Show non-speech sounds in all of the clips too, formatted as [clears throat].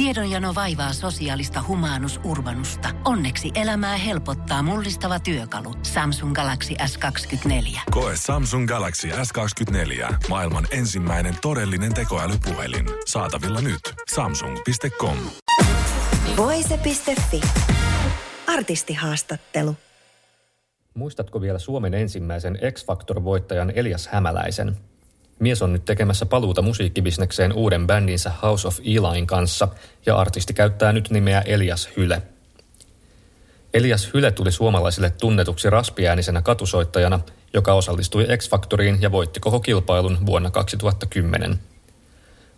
Tiedonjano vaivaa sosiaalista humanus urbanusta. Onneksi elämää helpottaa mullistava työkalu. Samsung Galaxy S24. Koe Samsung Galaxy S24. Maailman ensimmäinen todellinen tekoälypuhelin. Saatavilla nyt. Samsung.com. Voise.fi. Artistihaastattelu. Muistatko vielä Suomen ensimmäisen X-Factor-voittajan Elias Hämäläisen? Mies on nyt tekemässä paluuta musiikkibisnekseen uuden bändinsä House of Elin kanssa ja artisti käyttää nyt nimeä Elias Hyle. Elias Hyle tuli suomalaisille tunnetuksi raspiäänisenä katusoittajana, joka osallistui X-Factoriin ja voitti koko kilpailun vuonna 2010.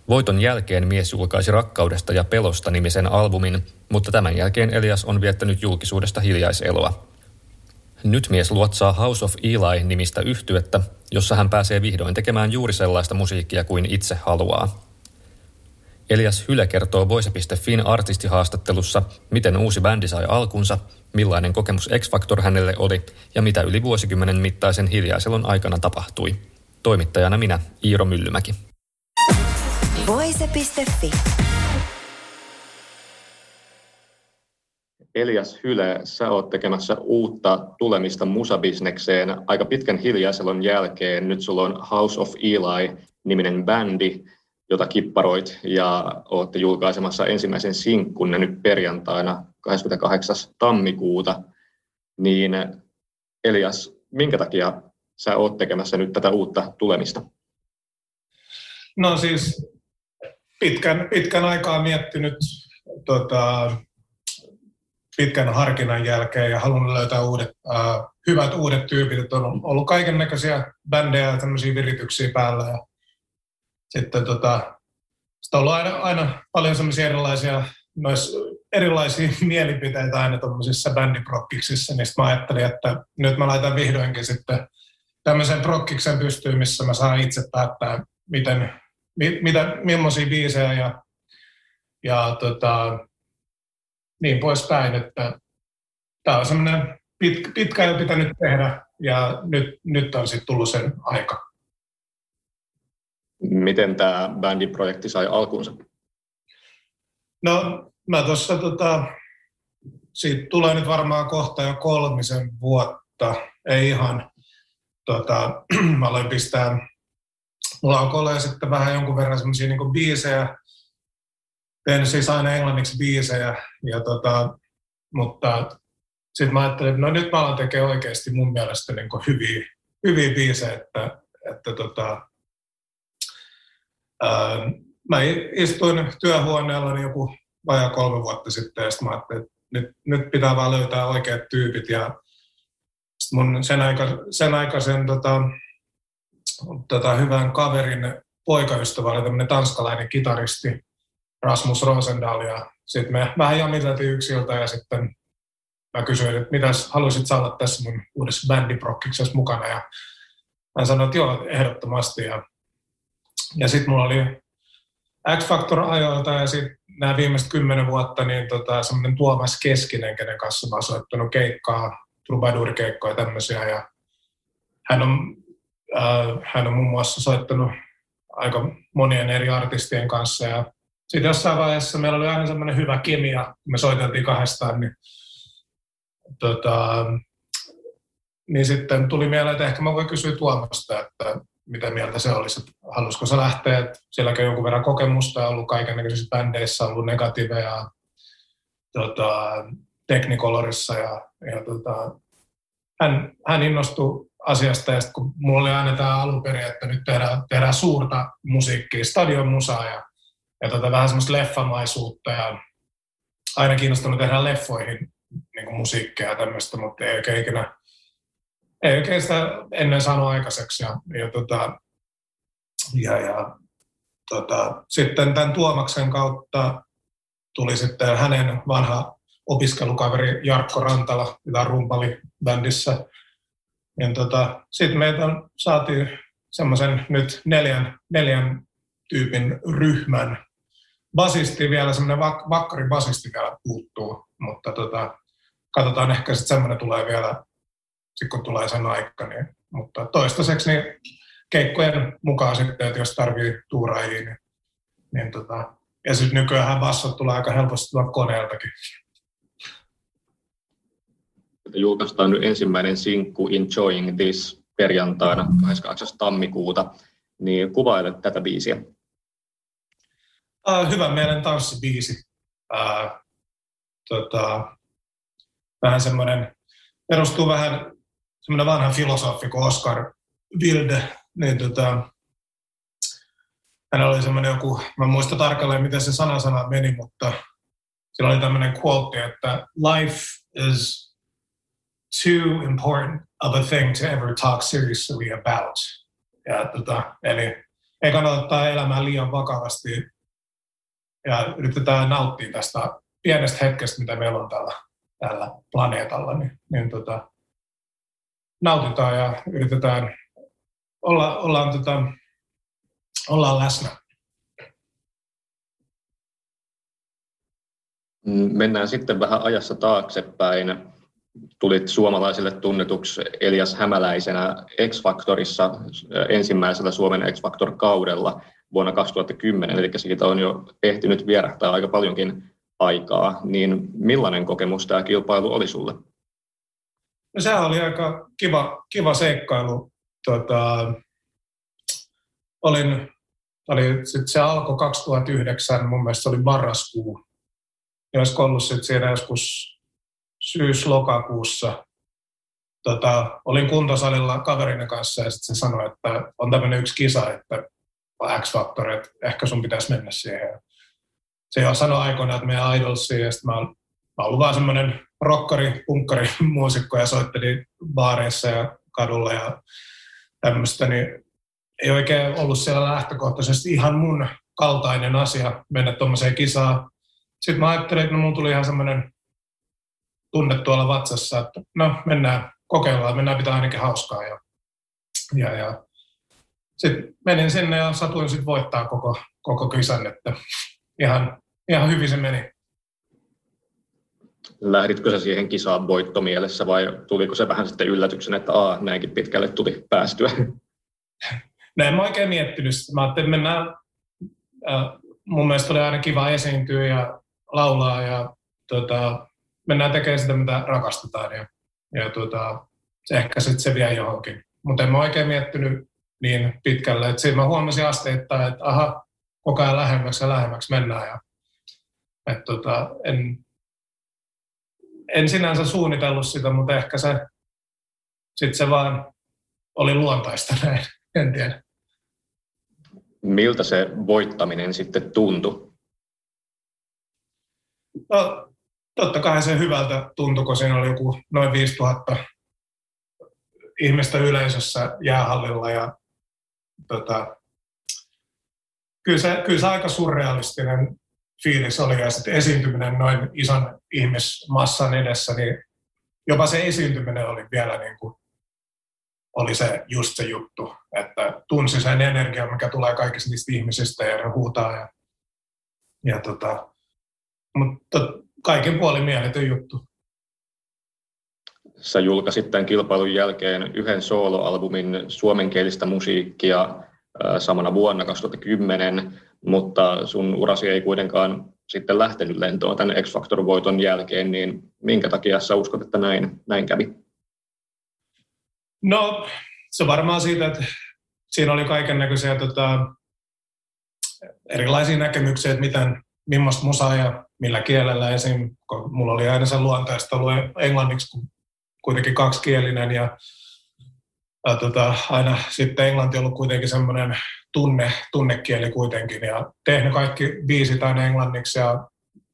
Voiton jälkeen mies julkaisi Rakkaudesta ja pelosta nimisen albumin, mutta tämän jälkeen Elias on viettänyt julkisuudesta hiljaiseloa. Nyt mies luotsaa House of Eli-nimistä yhtyettä, jossa hän pääsee vihdoin tekemään juuri sellaista musiikkia kuin itse haluaa. Elias Hyle kertoo Voise.fin artistihaastattelussa, miten uusi bändi sai alkunsa, millainen kokemus X-Factor hänelle oli ja mitä yli vuosikymmenen mittaisen hiljaiselon aikana tapahtui. Toimittajana minä, Iiro Myllymäki. Voise.fi. Elias Hyle, sä oot tekemässä uutta tulemista musabisnekseen aika pitkän hiljaiselon jälkeen. Nyt sulla on House of Eli-niminen bändi, jota kipparoit ja olette julkaisemassa ensimmäisen sinkkunne nyt perjantaina 28. tammikuuta. Niin Elias, minkä takia sä oot tekemässä nyt tätä uutta tulemista? No siis pitkän, pitkän aikaa miettinyt tota, pitkän harkinnan jälkeen ja halunnut löytää uudet, äh, hyvät uudet tyypit. Että on ollut kaiken näköisiä bändejä ja tämmöisiä virityksiä päällä. Ja sitten tota, sitä on ollut aina, aina paljon semmoisia erilaisia, nois, erilaisia [laughs] mielipiteitä aina tuommoisissa bändiprokkiksissa, niin mä ajattelin, että nyt mä laitan vihdoinkin sitten tämmöisen prokkiksen pystyyn, missä mä saan itse päättää, miten, mit, mitä, millaisia biisejä ja, ja tota, niin poispäin, että tämä on semmoinen pit, pitkä jo pitänyt tehdä ja nyt, nyt on sitten tullut sen aika. Miten tämä bändiprojekti sai alkunsa? No mä tuossa tota, siitä tulee nyt varmaan kohta jo kolmisen vuotta, ei ihan. Tota, [clears throat] mä aloin pistää laukolle ja sitten vähän jonkun verran semmoisia niin biisejä, teen siis aina englanniksi biisejä, ja tota, mutta sitten mä ajattelin, että no nyt mä alan tekemään oikeasti mun mielestä niin hyviä, hyviä biisejä, että, että tota, ää, mä istuin työhuoneella joku vajaa kolme vuotta sitten, ja sitten mä ajattelin, että nyt, nyt pitää vaan löytää oikeat tyypit, ja mun sen, aika, sen aikaisen tota, tota, hyvän kaverin poikaystävä oli tämmöinen tanskalainen kitaristi, Rasmus Rosendahl ja sitten me vähän jamiteltiin yksiltä ja sitten mä kysyin, että mitäs haluaisit saada tässä mun uudessa bändiprokkiksessa mukana? Ja hän sanoi, että joo, ehdottomasti. Ja, ja sitten mulla oli X-Factor-ajoilta ja sitten nämä viimeiset kymmenen vuotta niin tota, semmoinen Tuomas Keskinen, kenen kanssa mä oon soittanut keikkaa, troubadour-keikkoja ja tämmöisiä ja hän on, äh, hän on muun muassa soittanut aika monien eri artistien kanssa ja sitten jossain vaiheessa meillä oli aina semmoinen hyvä kemia, kun me soiteltiin kahdestaan, niin, tota, niin sitten tuli mieleen, että ehkä mä voin kysyä Tuomasta, että mitä mieltä se olisi, että halusiko se lähteä, että sielläkin on jonkun verran kokemusta, ollut kaikenlaisissa bändeissä, ollut negatiiveja, tota, Technicolorissa ja, ja tota, hän, hän innostui asiasta ja sitten kun mulla oli aina tämä alun perin, että nyt tehdään, tehdään suurta musiikkia, stadion musaa ja ja tota, vähän semmoista leffamaisuutta ja aina kiinnostunut tehdä leffoihin niin kuin musiikkia ja tämmöistä, mutta ei oikein ikinä, ei oikein sitä ennen saanut aikaiseksi. Ja, ja, tota, ja, ja tota, sitten tämän Tuomaksen kautta tuli sitten hänen vanha opiskelukaveri Jarkko Rantala, mitä rumpali bändissä. Niin tota, sitten meitä saatiin semmoisen nyt neljän, neljän tyypin ryhmän, basisti vielä, semmoinen vak- vakkari basisti vielä puuttuu, mutta tota, katsotaan ehkä sitten semmoinen tulee vielä, sit kun tulee sen aika. Niin, mutta toistaiseksi niin keikkojen mukaan sitten, että jos tarvii tuuraajia, niin, niin tota, ja sitten nykyään bassot tulee aika helposti tulla koneeltakin. Julkaistaan nyt ensimmäinen sinkku Enjoying This perjantaina 28. tammikuuta, niin kuvaile tätä biisiä. Uh, hyvän mielen tanssibiisi. Uh, tota, vähän semmoinen, perustuu vähän semmoinen vanha filosofi kuin Oscar Wilde, niin tota, hän oli semmoinen joku, mä muista tarkalleen miten se sanasana meni, mutta sillä oli tämmöinen quote, että life is too important of a thing to ever talk seriously about. Ja tota, eli ei kannata ottaa elämää liian vakavasti ja yritetään nauttia tästä pienestä hetkestä, mitä meillä on täällä, täällä planeetalla, niin, niin tota, nautitaan ja yritetään olla, ollaan, tota, ollaan läsnä. Mennään sitten vähän ajassa taaksepäin. Tulit suomalaisille tunnetuksi Elias Hämäläisenä X-Factorissa ensimmäisellä Suomen X-Factor-kaudella vuonna 2010, eli siitä on jo ehtinyt vierähtää aika paljonkin aikaa. Niin millainen kokemus tämä kilpailu oli sulle? No sehän oli aika kiva, kiva seikkailu. Tota, olin, oli, sit se alkoi 2009, mun mielestä se oli marraskuu. Ja olisiko ollut sit siinä joskus syys-lokakuussa. Tota, olin kuntosalilla kaverin kanssa ja sitten se sanoi, että on tämmöinen yksi kisa, että X-Factor, että ehkä sun pitäisi mennä siihen. Se jo sanoi aikoina, että meidän idolsiin ja sitten mä, mä ollut vaan semmoinen rockari, punkkari [laughs] muusikko ja soitteli baareissa ja kadulla ja tämmöistä, niin ei oikein ollut siellä lähtökohtaisesti ihan mun kaltainen asia mennä tuommoiseen kisaan. Sitten mä ajattelin, että no mun tuli ihan semmoinen tunne tuolla vatsassa, että no mennään, kokeillaan, mennään pitää ainakin hauskaa. Ja, ja, ja sitten menin sinne ja satuin sitten voittaa koko, koko kisan, että ihan, ihan hyvin se meni. Lähditkö sä siihen kisaan voittomielessä vai tuliko se vähän sitten yllätyksen, että aa, näinkin pitkälle tuli päästyä? [laughs] Näin mä oikein miettinyt sitä. Mä ajattelin, että mennään, äh, mun mielestä oli aina kiva esiintyä ja laulaa ja tota, mennään tekemään sitä, mitä rakastetaan ja, ja se ehkä sitten se vie johonkin. Mutta en mä oikein miettinyt niin pitkälle, että siinä mä huomasin asteittain, että aha, koko ajan lähemmäksi ja lähemmäksi mennään ja et tota, en, en sinänsä suunnitellut sitä, mutta ehkä se sitten se vaan oli luontaista [laughs] näin, en tiedä. Miltä se voittaminen sitten tuntui? No, totta kai se hyvältä tuntui, kun siinä oli joku noin 5000 ihmistä yleisössä jäähallilla ja tota, kyllä, se, kyllä se aika surrealistinen fiilis oli ja sitten esiintyminen noin ison ihmismassan edessä, niin jopa se esiintyminen oli vielä niin kuin, oli se just se juttu, että tunsi sen energian, mikä tulee kaikista niistä ihmisistä ja ne huutaa. Ja, ja tota, mutta kaiken puolin mieletön juttu. Sä julkaisit tämän kilpailun jälkeen yhden soloalbumin suomenkielistä musiikkia samana vuonna 2010, mutta sun urasi ei kuitenkaan sitten lähtenyt lentoon tämän X Factor-voiton jälkeen, niin minkä takia sä uskot, että näin, näin kävi? No, se varmaan siitä, että siinä oli kaiken näköisiä tota, erilaisia näkemyksiä, että miten, millaista musaa ja millä kielellä. Esim. kun mulla oli aina se luontaista ollut englanniksi, kun kuitenkin kaksikielinen ja, ja tota, aina sitten englanti on ollut kuitenkin semmoinen tunne, tunnekieli kuitenkin ja tehnyt kaikki biisit aina englanniksi ja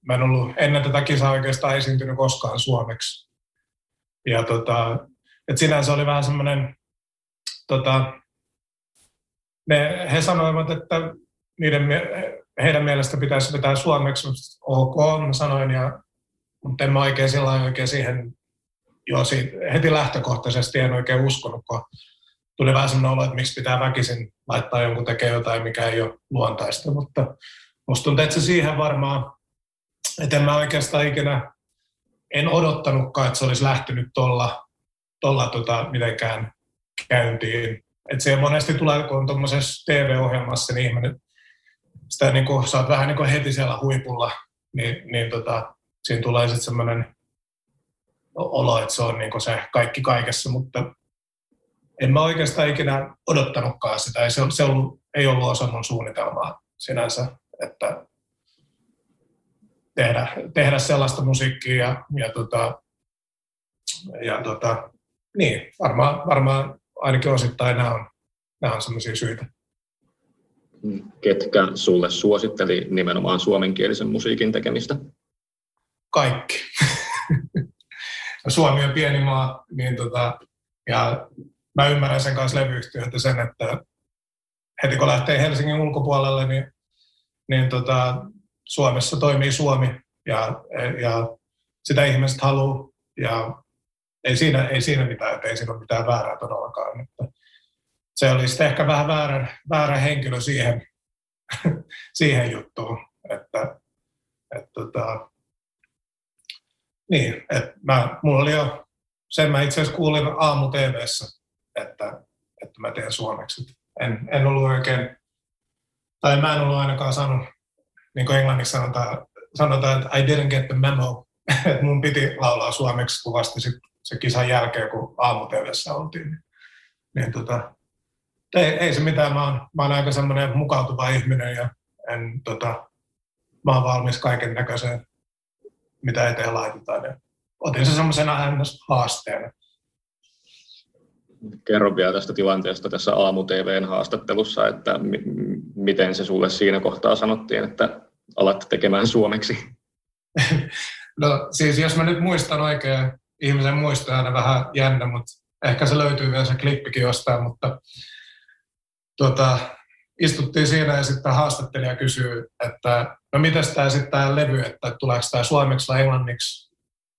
mä en ollut ennen tätä kisaa oikeastaan esiintynyt koskaan suomeksi. Ja tota, et sinänsä oli vähän semmoinen, tota, ne, he sanoivat, että niiden, heidän mielestä pitäisi vetää suomeksi, ok, mä sanoin, ja, mutta en mä oikein sillä oikein siihen jo siitä, heti lähtökohtaisesti en oikein uskonut, kun tuli vähän sellainen olo, että miksi pitää väkisin laittaa jonkun tekemään jotain, mikä ei ole luontaista, mutta musta tuntuu, että se siihen varmaan, että en mä oikeastaan ikinä, en odottanutkaan, että se olisi lähtenyt tuolla tolla tota, mitenkään käyntiin. Et se monesti tulee, kun on tuommoisessa TV-ohjelmassa, niin ihminen sitä niin kuin, sä oot vähän niin kuin heti siellä huipulla, niin, niin tota, siinä tulee sitten semmoinen olo, että se on niin kuin se kaikki kaikessa, mutta en mä oikeastaan ikinä odottanutkaan sitä. Ei se, se ollut, ei ollut osa mun suunnitelmaa sinänsä, että tehdä, tehdä sellaista musiikkia ja, ja, tota, ja tota, niin, varmaan, varmaan ainakin osittain nämä on, nämä on sellaisia syitä. Ketkä sulle suositteli nimenomaan suomenkielisen musiikin tekemistä? Kaikki. [laughs] Suomi on pieni maa, niin tota, ja mä ymmärrän sen kanssa levyyhtiöitä sen, että heti kun lähtee Helsingin ulkopuolelle, niin, niin tota, Suomessa toimii Suomi ja, ja sitä ihmiset haluaa ja ei siinä, ei siinä mitään, että ei siinä ole mitään väärää todellakaan. Että se oli sitten ehkä vähän väärä, väärä henkilö siihen, [laughs] siihen juttuun. Että, että, tota, niin, että mä, mulla oli jo, sen mä itse asiassa kuulin aamu TVssä, että, että mä teen suomeksi. En, en ollut oikein, tai mä en ollut ainakaan saanut, niin kuin englanniksi sanotaan, sanotaan että I didn't get the memo, [laughs] että mun piti laulaa suomeksi, kun vasta sit se kisan jälkeen, kun aamu oltiin. Niin, niin tota, ei, ei, se mitään, mä oon, mä oon aika semmoinen mukautuva ihminen ja en, tota, mä oon valmis kaiken näköiseen, mitä eteen laitetaan. Ja otin se semmoisena haasteena. Kerro vielä tästä tilanteesta tässä aamu-TVn haastattelussa, että miten se sulle siinä kohtaa sanottiin, että alat tekemään suomeksi? [laughs] no siis jos mä nyt muistan oikein, ihmisen muisto aina vähän jännä, mutta ehkä se löytyy vielä se klippikin jostain, mutta tuota, istuttiin siinä ja sitten haastattelija kysyy, että no mitä tämä sitten tämä levy, että tuleeko tämä suomeksi vai englanniksi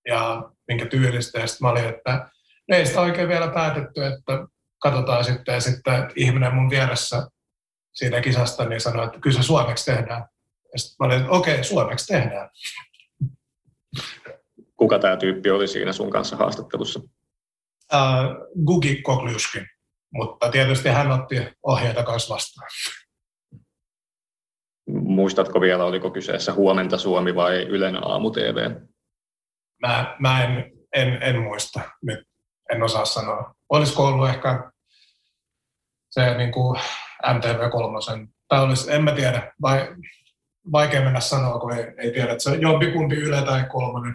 ja minkä tyylistä. Ja sitten mä olin, että no ei sitä oikein vielä päätetty, että katsotaan sitten. Ja sitten ihminen mun vieressä siitä kisasta niin sanoi, että kyllä se suomeksi tehdään. Ja sitten mä olin, että okei, okay, suomeksi tehdään. Kuka tämä tyyppi oli siinä sun kanssa haastattelussa? Uh, Gugi Kokliuskin, mutta tietysti hän otti ohjeita kanssa vastaan. Muistatko vielä, oliko kyseessä Huomenta Suomi vai Ylen aamu TV? Mä, mä en, en, en, muista nyt, en osaa sanoa. Olisiko ollut ehkä se niin kuin MTV3, tai olisi, en mä tiedä, vai, vaikea mennä sanoa, kun ei, ei tiedä, että se on jompikumpi Yle tai kolmonen.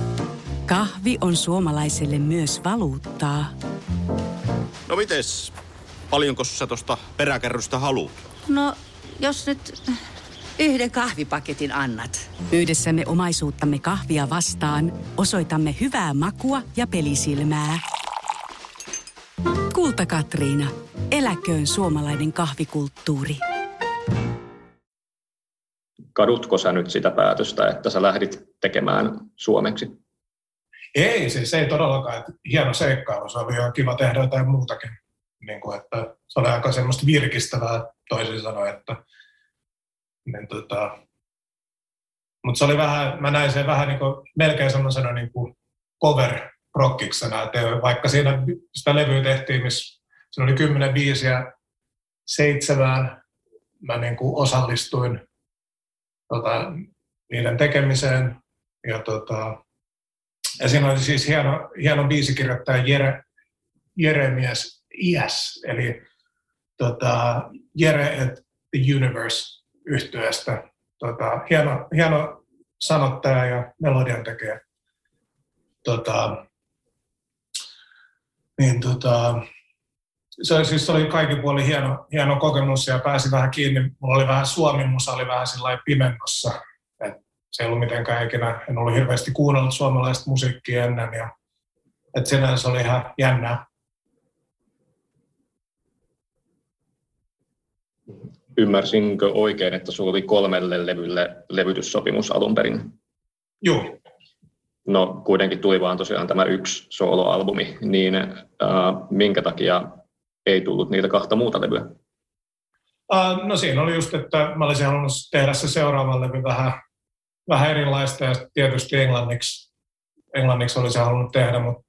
Kahvi on suomalaiselle myös valuuttaa. No mites? Paljonko sä tosta peräkärrystä haluat? No, jos nyt yhden kahvipaketin annat. Yhdessämme omaisuuttamme kahvia vastaan osoitamme hyvää makua ja pelisilmää. Kulta Katriina. Eläköön suomalainen kahvikulttuuri. Kadutko sä nyt sitä päätöstä, että sä lähdit tekemään suomeksi? Ei, siis ei todellakaan. Että hieno seikkailu. Se oli ihan kiva tehdä jotain muutakin. Niin kuin, että se oli aika semmoista virkistävää toisin sanoen. Että, niin, tota, mutta se oli vähän, mä näin sen vähän niin kuin, melkein semmoisena niin kuin cover rockiksena, että vaikka siinä sitä levyä tehtiin, missä siinä oli 10 biisiä, seitsemään mä niin kuin osallistuin tota, niiden tekemiseen ja tota, ja siinä oli siis hieno, hieno biisikirjoittaja Jere, Jeremies Iäs, eli tota, Jere et the Universe yhtyeestä. Tota, hieno, hieno sanottaja ja melodian tekijä. Tota, niin tota, se, siis oli kaikki puoli hieno, hieno kokemus ja pääsi vähän kiinni. Mulla oli vähän suomi, musa oli vähän pimennossa se ei ollut mitenkään ikinä, en ollut hirveästi kuunnellut suomalaista musiikkia ennen ja että sinänsä oli ihan jännää. ymmärsinkö oikein, että sulla oli kolmelle levylle levytyssopimus alun perin? Joo. No kuitenkin tuli vaan tosiaan tämä yksi soloalbumi, niin äh, minkä takia ei tullut niitä kahta muuta levyä? Uh, no siinä oli just, että mä olisin halunnut tehdä se seuraava levy vähän, vähän erilaista ja tietysti englanniksi, englanniksi olisi halunnut tehdä, mutta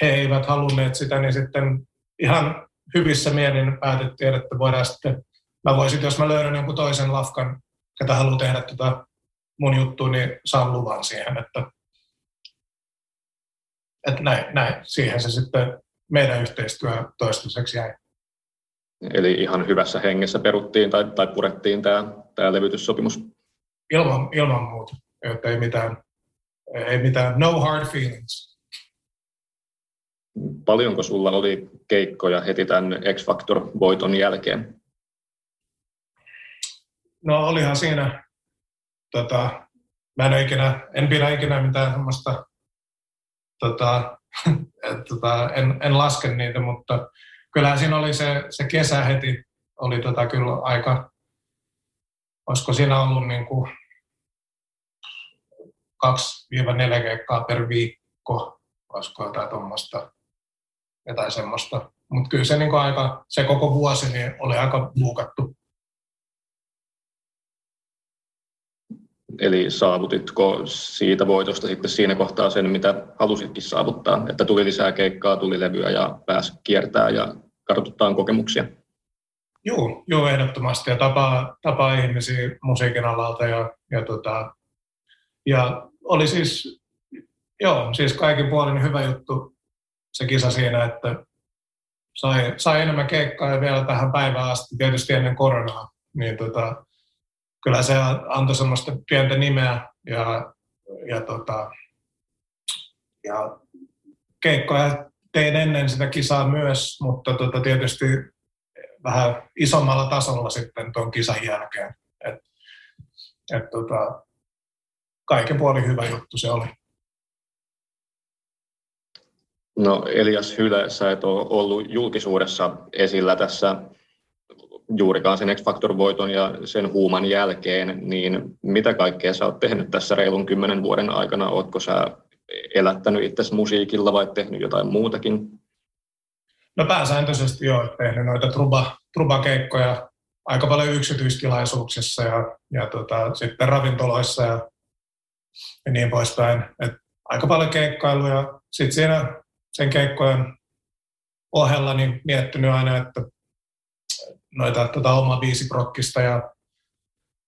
he eivät halunneet sitä, niin sitten ihan hyvissä mielin päätettiin, että voidaan sitten, mä voisin, jos mä löydän jonkun toisen lafkan, ketä haluaa tehdä tätä mun juttua, niin saan luvan siihen, että, että näin, näin, siihen se sitten meidän yhteistyö toistaiseksi jäi. Eli ihan hyvässä hengessä peruttiin tai, tai purettiin tämä, tämä levytyssopimus? Ilman, ilman muuta, että ei mitään, ei mitään, no hard feelings. Paljonko sulla oli keikkoja heti tämän X-Factor-voiton jälkeen? No olihan siinä, tota, mä en, ikinä, en pidä ikinä mitään semmoista, tota, [laughs] et, tota, en, en laske niitä, mutta kyllähän siinä oli se, se kesä heti, oli tota kyllä aika, olisiko siinä ollut niin kuin 2-4 keikkaa per viikko, olisiko jotain tuommoista, jotain semmoista. Mutta kyllä se, niin aika, se koko vuosi niin oli aika buukattu. Eli saavutitko siitä voitosta sitten siinä kohtaa sen, mitä halusitkin saavuttaa? Että tuli lisää keikkaa, tuli levyä ja pääsi kiertää ja kartuttaa kokemuksia? Joo, joo ehdottomasti. Ja tapaa, tapaa ihmisiä musiikin alalta ja, ja, tota, ja oli siis, joo, siis kaikin puolin hyvä juttu se kisa siinä, että sai, sai enemmän keikkaa ja vielä tähän päivään asti, tietysti ennen koronaa, niin tota, kyllä se antoi semmoista pientä nimeä ja, ja, tota, ja keikkoja tein ennen sitä kisaa myös, mutta tota, tietysti vähän isommalla tasolla sitten tuon kisan jälkeen. Et, et, tota, kaiken puolin hyvä juttu se oli. No Elias Hylä, sä et ole ollut julkisuudessa esillä tässä juurikaan sen X-Factor-voiton ja sen huuman jälkeen, niin mitä kaikkea sä oot tehnyt tässä reilun kymmenen vuoden aikana? Ootko sä elättänyt itse musiikilla vai tehnyt jotain muutakin? No pääsääntöisesti joo, tehnyt noita truba, trubakeikkoja aika paljon yksityistilaisuuksissa ja, ja tota, sitten ravintoloissa ja, ja niin poispäin. Et aika paljon keikkailuja. Sitten siinä sen keikkojen ohella niin miettinyt aina, että noita tota, oma biisiprokkista ja,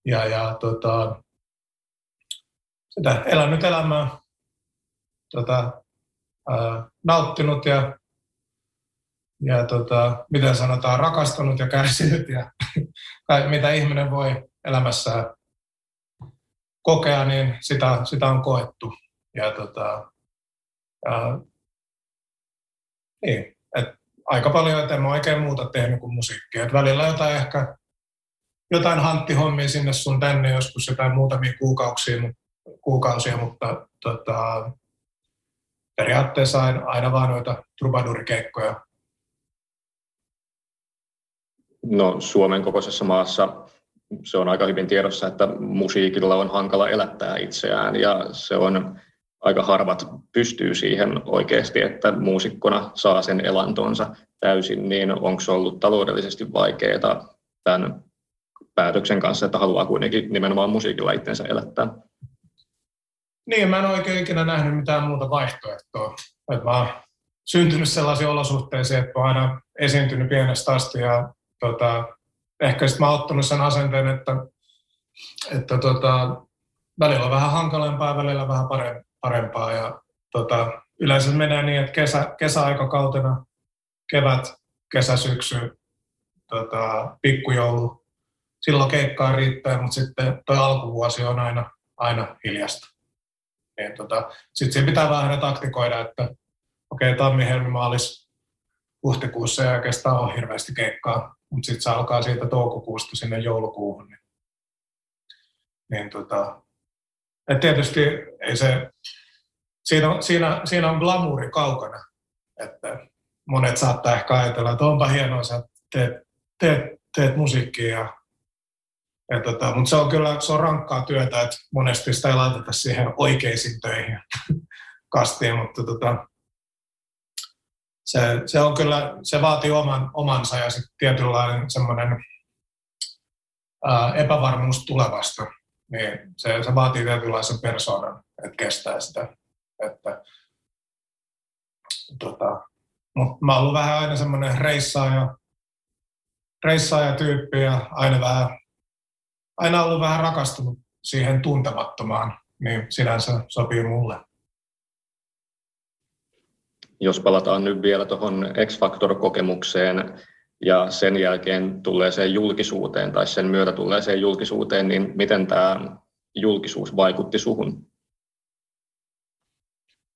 ja, ja tota, sitä elänyt elämää, tota, ää, nauttinut ja, ja tota, miten sanotaan, rakastanut ja kärsinyt ja [laughs] mitä ihminen voi elämässään kokea, niin sitä, sitä on koettu. Ja tota, ää, niin, et aika paljon, että en oikein muuta tehnyt kuin musiikkia. Et välillä jotain ehkä jotain hanttihommia sinne sun tänne, joskus jotain muutamia kuukausia, kuukausia mutta tota, periaatteessa aina, aina vaan noita trubadurikeikkoja. No Suomen kokoisessa maassa se on aika hyvin tiedossa, että musiikilla on hankala elättää itseään ja se on aika harvat pystyy siihen oikeasti, että muusikkona saa sen elantonsa täysin, niin onko se ollut taloudellisesti vaikeaa tämän päätöksen kanssa, että haluaa kuitenkin nimenomaan musiikilla itsensä elättää? Niin, mä en oikein ikinä nähnyt mitään muuta vaihtoehtoa. Että mä oon syntynyt sellaisiin olosuhteisiin, että oon aina esiintynyt pienestä asti ja tota, ehkä sitten mä oon ottanut sen asenteen, että, että tota, välillä on vähän hankalempaa ja välillä vähän parempaa. Ja, tota, yleensä menee niin, että kesä, kesäaikakautena, kevät, kesä, syksy, tota, pikkujoulu, silloin keikkaa riittää, mutta sitten tuo alkuvuosi on aina, aina hiljasta. Niin, tota, sitten siinä pitää vähän taktikoida, että okei, okay, tammi, helmi, maalis, huhtikuussa ja kestää on hirveästi keikkaa, mutta sitten se alkaa siitä toukokuusta sinne joulukuuhun. Niin, niin tota, et tietysti ei se, siinä on, siinä, siinä on glamouri kaukana, että monet saattaa ehkä ajatella, että onpa hienoa, sä teet, teet, teet musiikkia ja Ja tota, mutta se on kyllä se on rankkaa työtä, että monesti sitä ei laiteta siihen oikeisiin töihin [laughs] kastiin, mutta tota, se, se, on kyllä, se vaatii oman, omansa ja sitten tietynlainen semmoinen epävarmuus tulevasta, niin se, se vaatii tietynlaisen persoonan, että kestää sitä. Että, tota, mutta mä oon ollut vähän aina semmoinen reissaaja, reissaaja tyyppi ja aina vähän aina ollut vähän rakastunut siihen tuntemattomaan, niin sinänsä sopii mulle. Jos palataan nyt vielä tuohon X-Factor-kokemukseen ja sen jälkeen tulleeseen julkisuuteen tai sen myötä tulleeseen julkisuuteen, niin miten tämä julkisuus vaikutti suhun?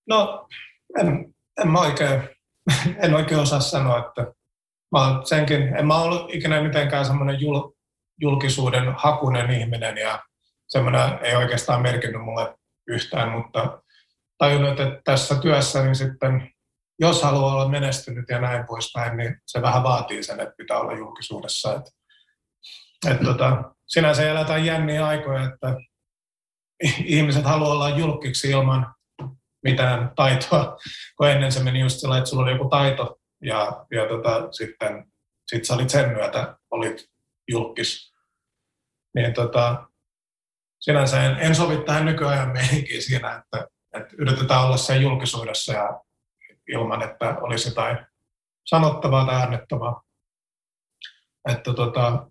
No, en, en mä oikein, [laughs] en oikein osaa sanoa, että mä senkin, en mä ollut ikinä mitenkään semmoinen jul, julkisuuden hakunen ihminen ja semmoinen ei oikeastaan merkinnyt mulle yhtään, mutta tajunnut, että tässä työssä niin sitten, jos haluaa olla menestynyt ja näin poispäin, niin se vähän vaatii sen, että pitää olla julkisuudessa. Että, että tota, sinänsä eletään jänniä aikoja, että ihmiset haluaa olla julkiksi ilman mitään taitoa, kun ennen se meni just sillä, että sulla oli joku taito ja, ja tota, sitten sit sä olit sen myötä, olit julkis. Niin tota, sinänsä en, en sovi tähän nykyajan meininkiin siinä, että, että yritetään olla sen julkisuudessa ja ilman, että olisi jotain sanottavaa tai annettavaa. Että tota,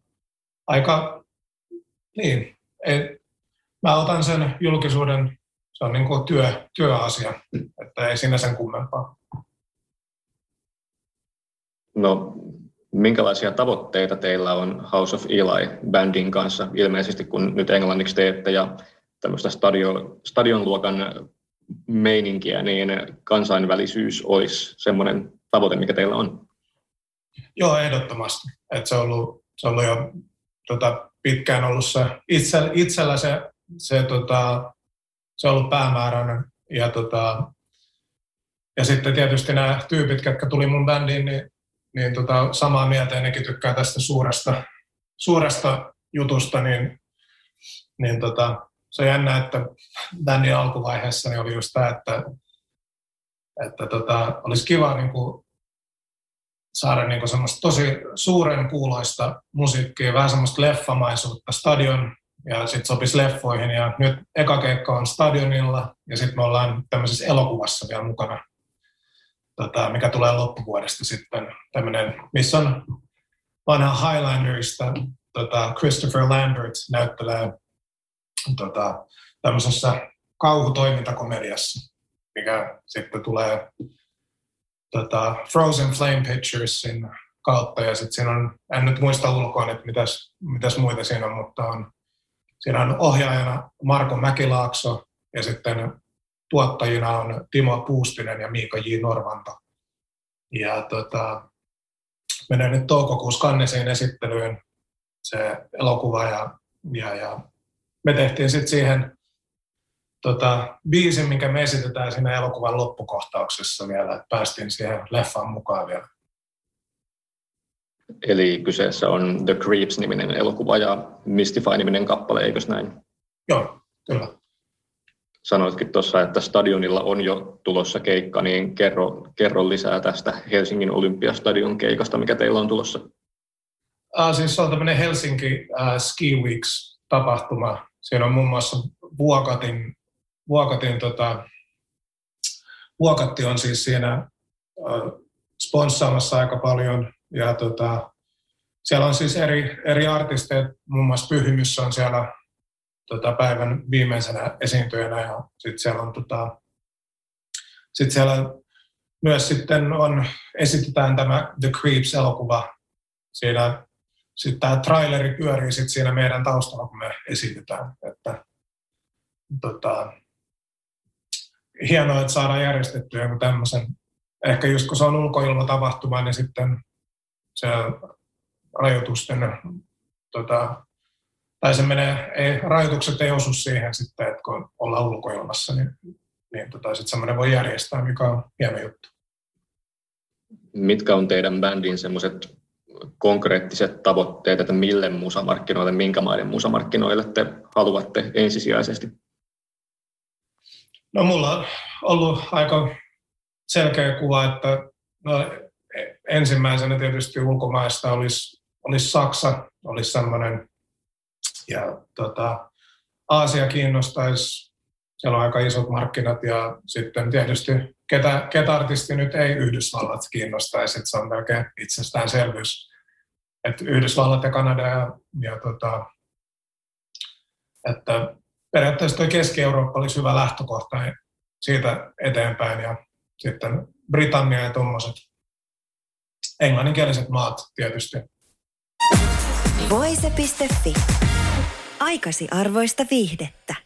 aika, niin, ei, mä otan sen julkisuuden, se on niin kuin työ, työasia, että ei siinä sen kummempaa. No, minkälaisia tavoitteita teillä on House of Eli-bändin kanssa, ilmeisesti kun nyt englanniksi teette ja tämmöistä stadion, stadionluokan meininkiä, niin kansainvälisyys olisi semmoinen tavoite, mikä teillä on? Joo, ehdottomasti. Et se, on ollut, se on ollut jo tota, pitkään ollut se, itse, itsellä se, se, tota, se on ollut päämääräinen. Ja, tota, ja sitten tietysti nämä tyypit, jotka tuli mun bändiin, niin niin tota, samaa mieltä ja nekin tykkää tästä suuresta, suuresta jutusta, niin, niin tota, se on jännä, että bändin alkuvaiheessa niin oli just tämä, että, että tota, olisi kiva niin kuin, saada niin kuin semmoista tosi suuren kuuloista musiikkia, vähän semmoista leffamaisuutta, stadion, ja sitten sopisi leffoihin. Ja nyt eka keikka on stadionilla, ja sitten me ollaan tämmöisessä elokuvassa vielä mukana tota, mikä tulee loppuvuodesta sitten tämmöinen, missä on vanha Highlanderista tota, Christopher Lambert näyttelee tota, tämmöisessä kauhutoimintakomediassa, mikä sitten tulee tota, Frozen Flame Picturesin kautta, ja sitten siinä on, en nyt muista ulkoon, että mitäs, mitäs muita siinä on, mutta on, siinä on ohjaajana Marko Mäkilaakso, ja sitten tuottajina on Timo Puustinen ja Miika J. Norvanta. Ja tota, menee nyt toukokuussa Kannesiin esittelyyn se elokuva ja, ja, ja me tehtiin sitten siihen tota, biisin, minkä me esitetään siinä elokuvan loppukohtauksessa vielä, että päästiin siihen leffaan mukaan vielä. Eli kyseessä on The Creeps-niminen elokuva ja Mystify-niminen kappale, eikös näin? Joo, kyllä sanoitkin tuossa, että stadionilla on jo tulossa keikka, niin kerro, kerro lisää tästä Helsingin Olympiastadion keikasta, mikä teillä on tulossa. Uh, siis se on tämmöinen Helsinki uh, Ski Weeks-tapahtuma. Siinä on muun muassa Vuokatin, Vuokatin tota, Vuokatti on siis siinä sponssaamassa aika paljon. Ja tota, siellä on siis eri, eri artisteja, muun muassa Pyhimys on siellä tota, päivän viimeisenä esiintyjänä ja sitten siellä on tota, sit siellä myös sitten on, esitetään tämä The Creeps-elokuva. Siinä sitten tämä traileri pyörii sitten siinä meidän taustalla, kun me esitetään. Että, tota, hienoa, että saadaan järjestettyä joku tämmöisen. Ehkä just kun se on ulkoilmatapahtuma, niin sitten se rajoitusten tota, tai se menee, ei, rajoitukset ei osu siihen sitten, että kun ollaan ulkoilmassa, niin, niin tota, sitten semmoinen voi järjestää, mikä on hieno juttu. Mitkä on teidän bändin semmoiset konkreettiset tavoitteet, että mille musamarkkinoille, minkä maiden musamarkkinoille te haluatte ensisijaisesti? No mulla on ollut aika selkeä kuva, että no, ensimmäisenä tietysti ulkomaista olisi, olisi Saksa, olisi semmoinen, ja tota, Aasia kiinnostaisi, siellä on aika isot markkinat, ja sitten tietysti ketä, ketä artisti nyt ei Yhdysvallat kiinnostaisi, että se on melkein itsestäänselvyys. Että Yhdysvallat ja Kanada ja, ja tota, että periaatteessa tuo Keski-Eurooppa olisi hyvä lähtökohta siitä eteenpäin ja sitten Britannia ja tuommoiset englanninkieliset maat tietysti. Voise.fi. Aikasi arvoista viihdettä.